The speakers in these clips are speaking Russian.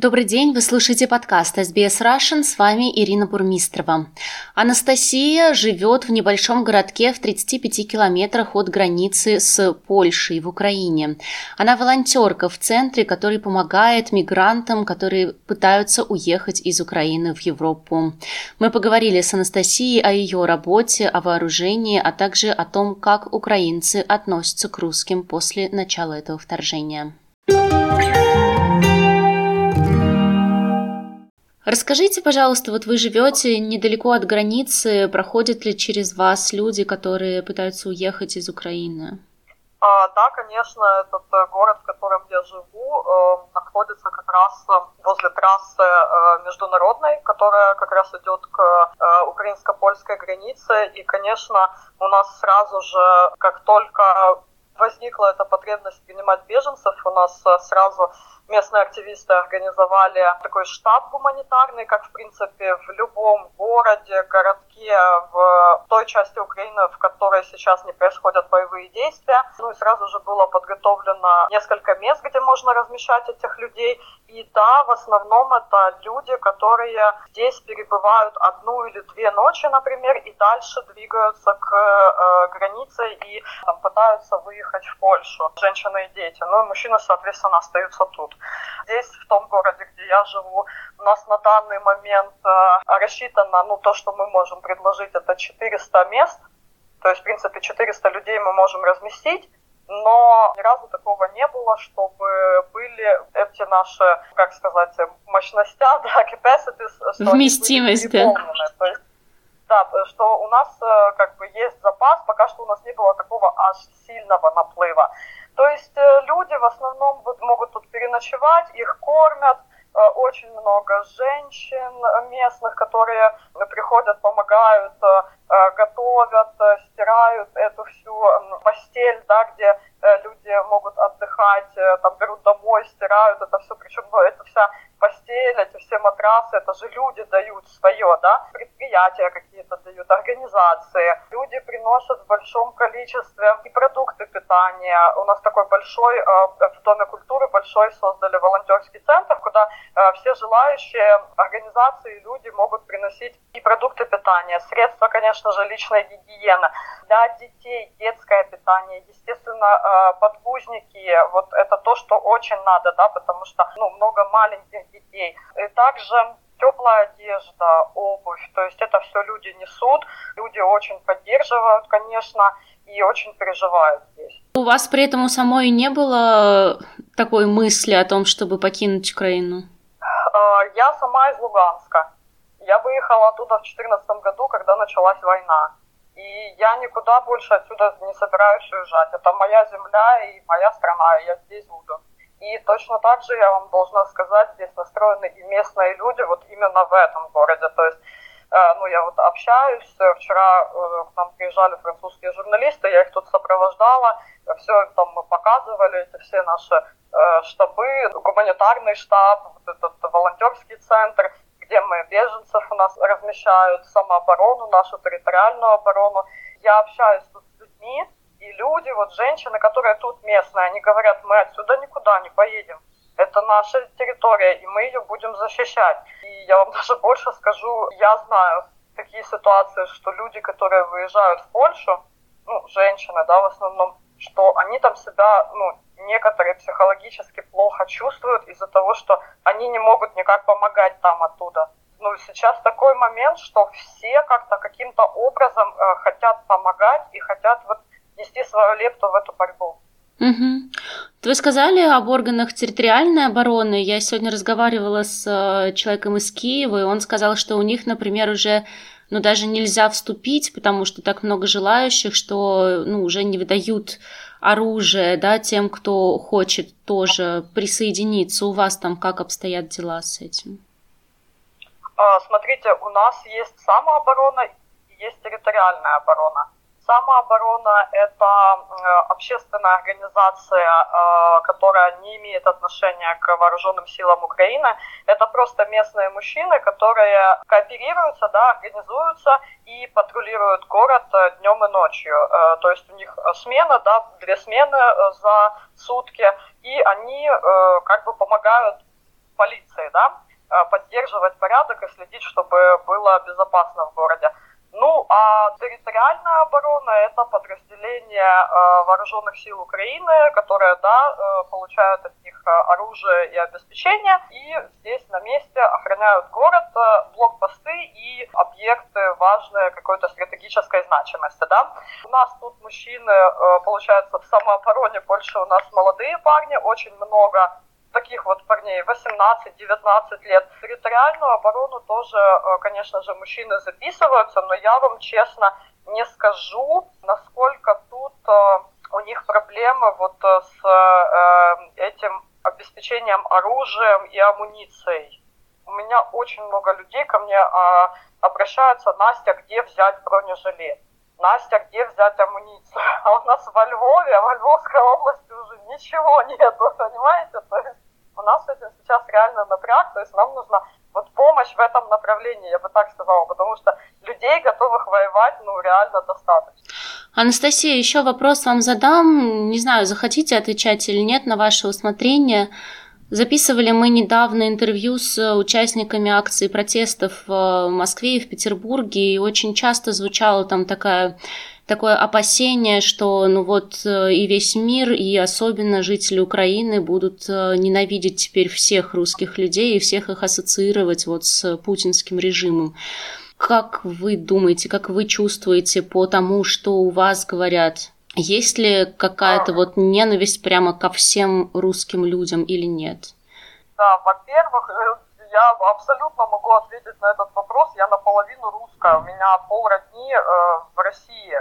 Добрый день, вы слушаете подкаст SBS Russian, с вами Ирина Бурмистрова. Анастасия живет в небольшом городке в 35 километрах от границы с Польшей в Украине. Она волонтерка в центре, который помогает мигрантам, которые пытаются уехать из Украины в Европу. Мы поговорили с Анастасией о ее работе, о вооружении, а также о том, как украинцы относятся к русским после начала этого вторжения. Расскажите, пожалуйста, вот вы живете недалеко от границы, проходят ли через вас люди, которые пытаются уехать из Украины? А, да, конечно, этот э, город, в котором я живу, э, находится как раз э, возле трассы э, международной, которая как раз идет к э, украинско-польской границе. И, конечно, у нас сразу же, как только возникла эта потребность принимать беженцев, у нас э, сразу местные активисты организовали такой штаб гуманитарный, как, в принципе, в любом городе, городке, в той части Украины, в которой сейчас не происходят боевые действия. Ну и сразу же было подготовлено несколько мест, где можно размещать этих людей. И да, в основном это люди, которые здесь перебывают одну или две ночи, например, и дальше двигаются к э, границе и там, пытаются выехать в Польшу. Женщины и дети. Ну и мужчины, соответственно, остаются тут. Здесь, в том городе, где я живу, у нас на данный момент э, рассчитано, ну, то, что мы можем предложить, это 400 мест. То есть, в принципе, 400 людей мы можем разместить но ни разу такого не было, чтобы были эти наши, как сказать, мощности, да, capacities, что Вместимость, да. То есть, да, что у нас э, как бы есть запас, пока что у нас не было такого аж сильного наплыва. То есть э, люди в основном могут тут переночевать, их кормят, э, очень много женщин местных, которые приходят, помогают, готовят, стирают эту всю постель, да, где люди могут отдыхать, там берут домой, стирают это все, причем ну, это вся постель, эти все матрасы, это же люди дают свое, да, предприятия какие-то дают, организации. Люди приносят в большом количестве и продукты питания. У нас такой большой, э, в Доме культуры большой создали волонтерский центр, куда э, все желающие организации, люди могут приносить и продукты питания, средства, конечно же, личной гигиены. Для детей детское питание, естественно, э, подгузники, вот это то, что очень надо, да, потому что, ну, много маленьких детей. И также теплая одежда, обувь, то есть это все люди несут, люди очень поддерживают, конечно, и очень переживают здесь. У вас при этом у самой не было такой мысли о том, чтобы покинуть Украину? А, я сама из Луганска. Я выехала оттуда в 2014 году, когда началась война. И я никуда больше отсюда не собираюсь уезжать. Это моя земля и моя страна, и я здесь буду. И точно так же я вам должна сказать, здесь настроены и местные люди вот именно в этом городе. То есть, э, ну, я вот общаюсь, вчера э, к нам приезжали французские журналисты, я их тут сопровождала, все там мы показывали, эти все наши э, штабы, гуманитарный штаб, вот этот волонтерский центр, где мы беженцев у нас размещают, самооборону, нашу территориальную оборону. Я общаюсь тут с людьми, и люди, вот женщины, которые тут местные, они говорят, мы отсюда никуда не поедем. Это наша территория, и мы ее будем защищать. И я вам даже больше скажу, я знаю такие ситуации, что люди, которые выезжают в Польшу, ну, женщины, да, в основном, что они там себя, ну, некоторые психологически плохо чувствуют из-за того, что они не могут никак помогать там оттуда. Ну, сейчас такой момент, что все как-то каким-то образом э, хотят помогать и хотят вот нести свою лепту в эту борьбу. Угу. Вы сказали об органах территориальной обороны. Я сегодня разговаривала с э, человеком из Киева, и он сказал, что у них, например, уже ну, даже нельзя вступить, потому что так много желающих, что ну, уже не выдают оружие да, тем, кто хочет тоже присоединиться. У вас там как обстоят дела с этим? А, смотрите, у нас есть самооборона есть территориальная оборона Самооборона – это общественная организация, э, которая не имеет отношения к вооруженным силам Украины. Это просто местные мужчины, которые кооперируются, да, организуются и патрулируют город э, днем и ночью. Э, то есть у них смена, да, две смены за сутки, и они как бы помогают полиции, да, поддерживать порядок и следить, чтобы было безопасно в городе. Ну, а территориальная оборона – это подразделение э, вооруженных сил Украины, которые, да, э, получают от них э, оружие и обеспечение, и здесь на месте охраняют город, э, блокпосты и объекты важные какой-то стратегической значимости, да. У нас тут мужчины, получается, в самообороне больше у нас молодые парни, очень много таких вот парней 18-19 лет. Территориальную оборону тоже, э, конечно же, мужчины записываются, но я вам честно не скажу, насколько тут э, у них проблемы вот э, с этим обеспечением оружием и амуницией. У меня очень много людей ко мне а, обращаются, Настя, где взять бронежилет? Настя, где взять амуницию? А у нас во Львове, во Львовской области уже ничего нету, понимаете? То есть у нас с этим сейчас реально напряг, то есть нам нужна вот помощь в этом направлении, я бы так сказала, потому что людей, готовых воевать, ну, реально достаточно. Анастасия, еще вопрос вам задам. Не знаю, захотите отвечать или нет на ваше усмотрение. Записывали мы недавно интервью с участниками акции протестов в Москве и в Петербурге, и очень часто звучала там такая такое опасение, что ну вот э, и весь мир, и особенно жители Украины будут э, ненавидеть теперь всех русских людей и всех их ассоциировать вот с путинским режимом. Как вы думаете, как вы чувствуете по тому, что у вас говорят? Есть ли какая-то вот ненависть прямо ко всем русским людям или нет? Да, во-первых, э, я абсолютно могу ответить на этот вопрос. Я наполовину русская, у меня пол родни э, в России.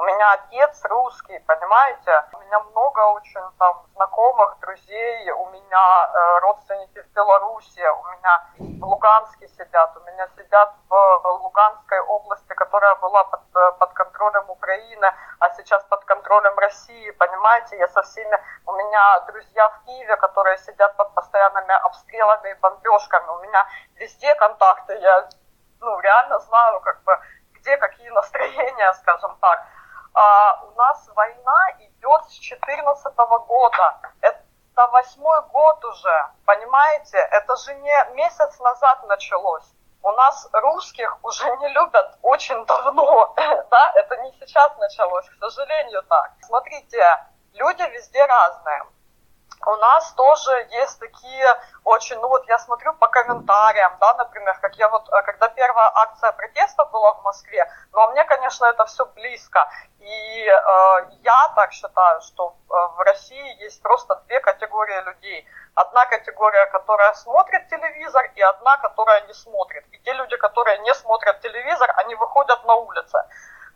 У меня отец русский, понимаете? У меня много очень там знакомых, друзей, у меня э, родственники в Беларуси, у меня в Луганске сидят, у меня сидят в Луганской области, которая была под, э, под контролем Украины, а сейчас под контролем России, понимаете? Я со всеми... У меня друзья в Киеве, которые сидят под постоянными обстрелами и бомбежками. У меня везде контакты, я ну, реально знаю, как бы, где какие настроения, скажем так а, у нас война идет с 2014 года. Это восьмой год уже, понимаете? Это же не месяц назад началось. У нас русских уже не любят очень давно, да, это не сейчас началось, к сожалению так. Смотрите, люди везде разные у нас тоже есть такие очень, ну вот я смотрю по комментариям, да, например, как я вот, э, когда первая акция протеста была в Москве, ну а мне, конечно, это все близко, и э, я так считаю, что э, в России есть просто две категории людей. Одна категория, которая смотрит телевизор, и одна, которая не смотрит. И те люди, которые не смотрят телевизор, они выходят на улицы.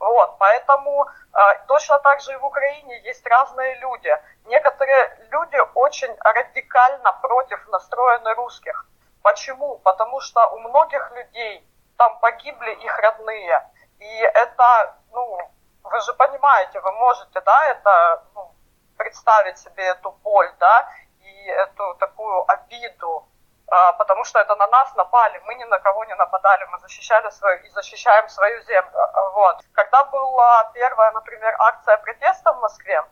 Вот, поэтому э, точно так же и в Украине есть разные люди. Некоторые люди очень радикально против настроены русских. Почему? Потому что у многих людей там погибли их родные. И это, ну, вы же понимаете, вы можете, да, это ну, представить себе эту боль, да, и эту такую обиду потому что это на нас напали, мы ни на кого не нападали, мы защищали свою и защищаем свою землю. А, вот. Когда была первая, например, акция протеста в Москве,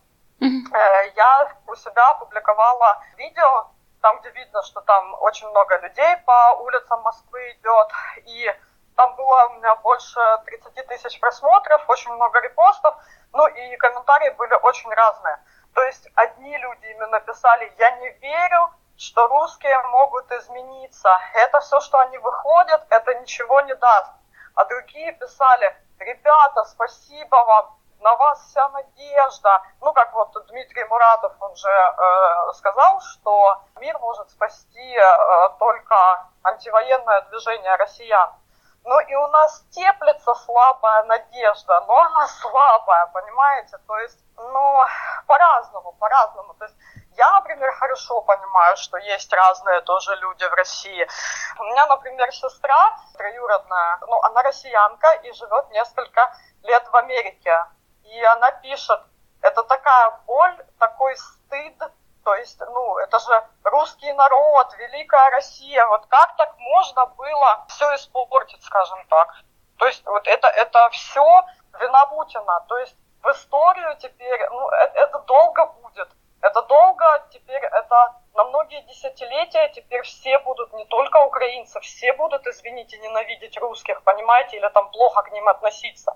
mm-hmm. я у себя опубликовала видео, там, где видно, что там очень много людей по улицам Москвы идет, и там было у меня больше 30 тысяч просмотров, очень много репостов, ну и комментарии были очень разные. То есть одни люди именно писали, я не верю, что русские могут измениться. Это все, что они выходят, это ничего не даст. А другие писали, ребята, спасибо вам, на вас вся надежда. Ну, как вот Дмитрий Муратов, он же э, сказал, что мир может спасти э, только антивоенное движение россиян. Ну и у нас теплится слабая надежда, но она слабая, понимаете? То есть, ну, по-разному, по-разному. То есть я, например, хорошо понимаю, что есть разные тоже люди в России. У меня, например, сестра троюродная, ну, она россиянка и живет несколько лет в Америке. И она пишет, это такая боль, такой стыд, то есть, ну, это же русский народ, великая Россия, вот как так можно было все испортить, скажем так. То есть вот это, это все вина Путина, то есть в историю теперь, ну, это, это долго будет, это долго, теперь это на многие десятилетия, теперь все будут, не только украинцы, все будут, извините, ненавидеть русских, понимаете, или там плохо к ним относиться.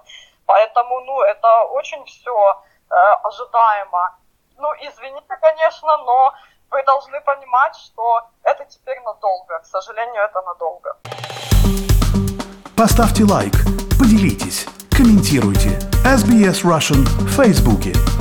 Поэтому, ну, это очень все э, ожидаемо. Ну, извините, конечно, но вы должны понимать, что это теперь надолго. К сожалению, это надолго. Поставьте лайк, поделитесь, комментируйте. SBS Russian в Фейсбуке.